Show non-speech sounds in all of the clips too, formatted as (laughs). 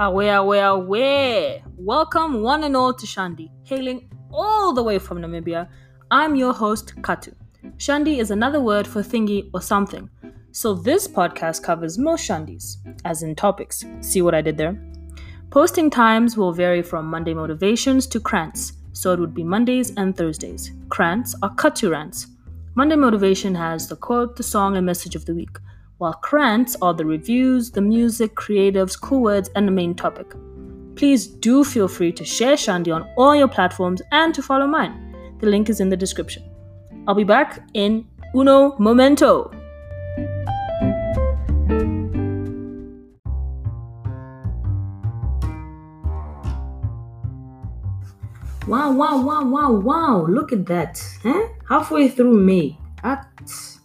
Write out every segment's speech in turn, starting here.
Away, away, away. Welcome, one and all, to Shandi, hailing all the way from Namibia. I'm your host, Katu. Shandi is another word for thingy or something. So this podcast covers most Shandis, as in topics. See what I did there? Posting times will vary from Monday motivations to krants, so it would be Mondays and Thursdays. Krants are Katu rants. Monday motivation has the quote, the song, and message of the week while krants are the reviews, the music, creatives, cool words, and the main topic. Please do feel free to share Shandi on all your platforms and to follow mine. The link is in the description. I'll be back in uno momento. Wow, wow, wow, wow, wow. Look at that. Huh? Halfway through May. That's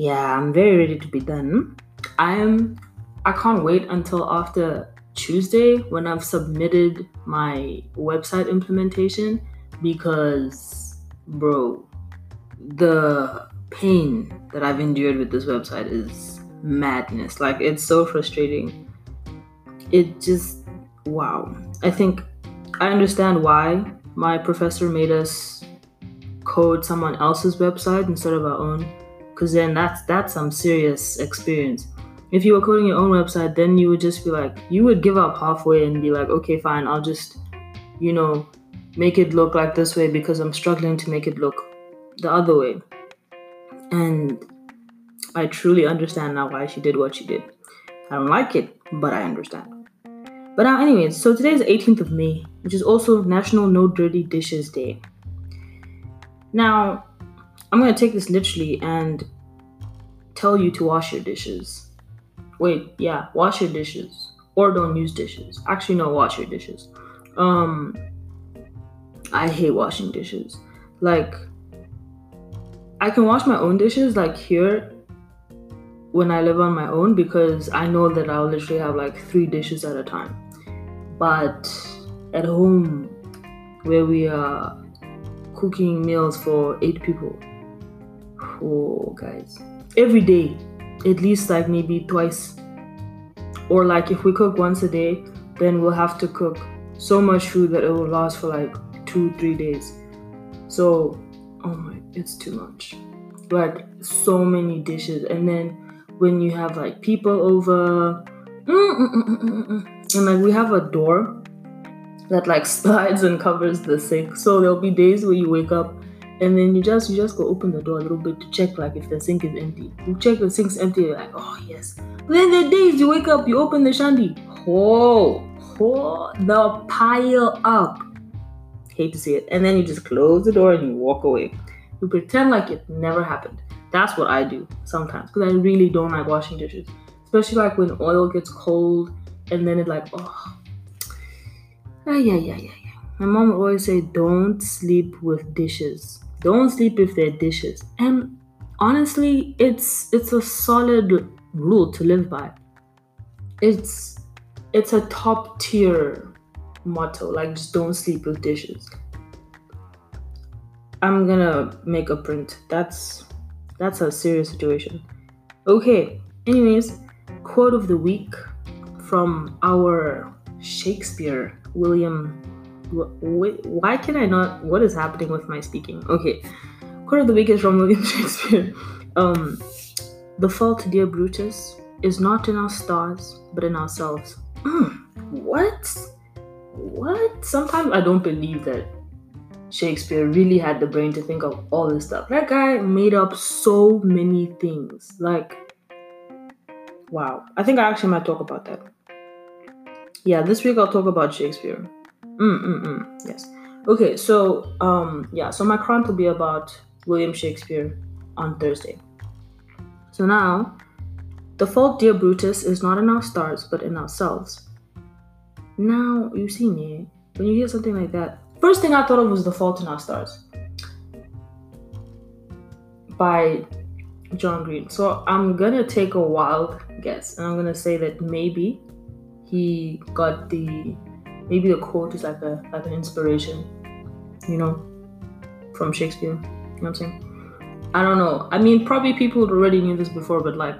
yeah, I'm very ready to be done. I'm I can't wait until after Tuesday when I've submitted my website implementation because bro, the pain that I've endured with this website is madness. Like it's so frustrating. It just wow. I think I understand why my professor made us code someone else's website instead of our own because then that's that's some serious experience. If you were coding your own website, then you would just be like, you would give up halfway and be like, okay, fine, I'll just, you know, make it look like this way because I'm struggling to make it look the other way. And I truly understand now why she did what she did. I don't like it, but I understand. But now, anyways, so today is the 18th of May, which is also National No Dirty Dishes Day. Now, I'm gonna take this literally and tell you to wash your dishes. Wait, yeah, wash your dishes. Or don't use dishes. Actually, no, wash your dishes. Um I hate washing dishes. Like I can wash my own dishes like here when I live on my own because I know that I'll literally have like three dishes at a time. But at home where we are cooking meals for eight people, oh guys. Every day at least like maybe twice. Or like if we cook once a day then we'll have to cook so much food that it will last for like two three days. So oh my it's too much. Like so many dishes. And then when you have like people over and like we have a door that like (laughs) slides and covers the sink. So there'll be days where you wake up and then you just you just go open the door a little bit to check like if the sink is empty. You check the sink's empty, you're like, oh yes. But then the days you wake up, you open the shandi, oh, oh, the pile up. Hate to see it. And then you just close the door and you walk away. You pretend like it never happened. That's what I do sometimes because I really don't like washing dishes, especially like when oil gets cold and then it like oh, yeah yeah yeah yeah. My mom would always say, "Don't sleep with dishes." Don't sleep if they're dishes. And honestly, it's it's a solid rule to live by. It's it's a top tier motto. Like just don't sleep with dishes. I'm gonna make a print. That's that's a serious situation. Okay. Anyways, quote of the week from our Shakespeare, William Why can I not? What is happening with my speaking? Okay, quote of the week is from (laughs) William Shakespeare. Um, the fault, dear Brutus, is not in our stars, but in ourselves. Mm, what? What? Sometimes I don't believe that Shakespeare really had the brain to think of all this stuff. That guy made up so many things. Like, wow. I think I actually might talk about that. Yeah, this week I'll talk about Shakespeare. Mm, mm, mm. Yes. Okay, so um, yeah, so my krant will be about William Shakespeare on Thursday. So now, the fault, dear Brutus, is not in our stars, but in ourselves. Now, you see me, when you hear something like that, first thing I thought of was The Fault in Our Stars by John Green. So I'm gonna take a wild guess, and I'm gonna say that maybe he got the maybe the quote is like a like an inspiration, you know, from Shakespeare. You know what I'm saying? I don't know. I mean, probably people already knew this before, but like,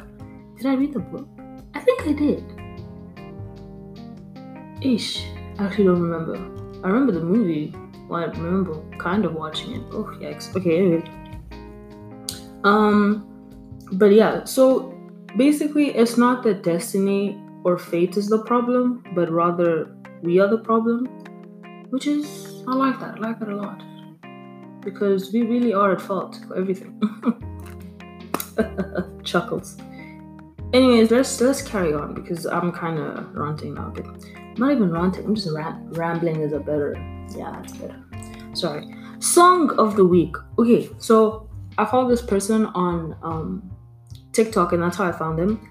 did I read the book? I think I did. Ish, I actually don't remember. I remember the movie. Well, I remember kind of watching it. Oh yikes. Okay, anyway. Um, but yeah. So basically, it's not that destiny or fate is the problem, but rather we are the problem. Which is, I like that. I like it a lot because we really are at fault for everything. (laughs) Chuckles. Anyways, let's let's carry on because I'm kind of ranting now. But not even ranting. I'm just ram- rambling. Is a better. Yeah, that's better. Sorry. Song of the week. Okay, so I follow this person on um, TikTok, and that's how I found him.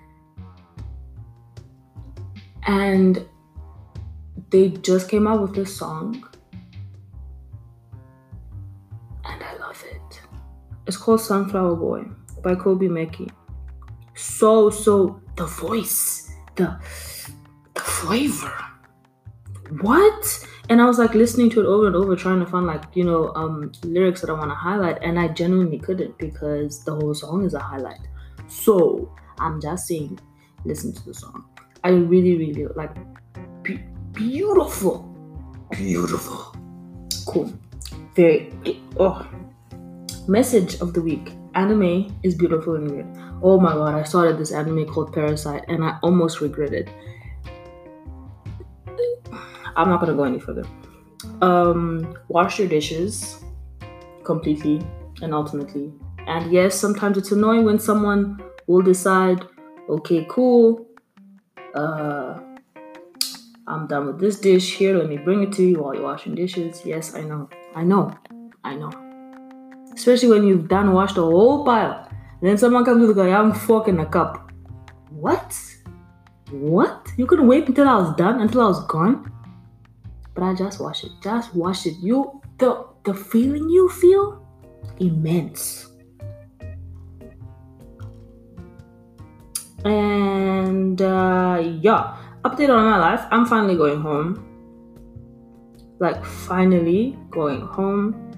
And they just came out with this song and I love it. It's called Sunflower Boy by Kobe Meki. So, so the voice, the, the flavor. What? And I was like listening to it over and over, trying to find like, you know, um, lyrics that I want to highlight. And I genuinely couldn't because the whole song is a highlight. So I'm just saying, listen to the song. I really, really like beautiful. Beautiful. Cool. Very, oh, Message of the week anime is beautiful and weird. Oh my god, I started this anime called Parasyte and I almost regret it. I'm not gonna go any further. Um, wash your dishes completely and ultimately. And yes, sometimes it's annoying when someone will decide, okay, cool, uh, I'm done with this dish here. Let me bring it to you while you're washing dishes. Yes, I know. I know. I know especially when you've done washed a whole pile. Then someone comes with a young fork and a cup. What? What? You couldn't wait until I was done, until I was gone? But I just washed it. Just wash it. You the the feeling you feel immense. And uh, yeah, update on my life. I'm finally going home. Like finally going home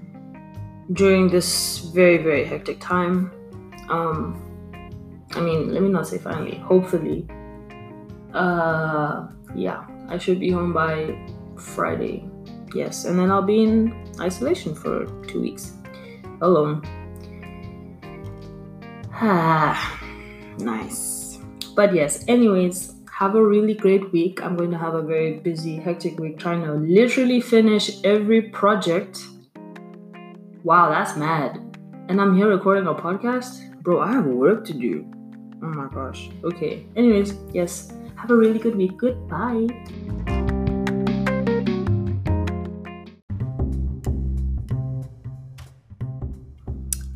during this very very hectic time um i mean let me not say finally hopefully uh yeah i should be home by friday yes and then i'll be in isolation for two weeks alone ah (sighs) nice but yes anyways have a really great week i'm going to have a very busy hectic week trying to literally finish every project Wow, that's mad. And I'm here recording a podcast? Bro, I have work to do. Oh my gosh. Okay. Anyways, yes. Have a really good week. Goodbye.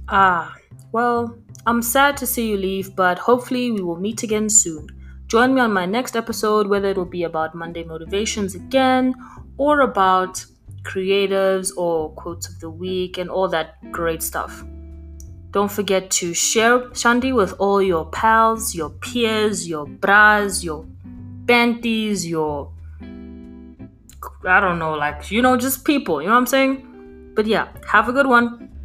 Ah, well, I'm sad to see you leave, but hopefully we will meet again soon. Join me on my next episode, whether it'll be about Monday motivations again or about creatives or quotes of the week and all that great stuff. Don't forget to share Shandi with all your pals, your peers, your bras, your panties, your I don't know, like you know, just people, you know what I'm saying? But yeah, have a good one.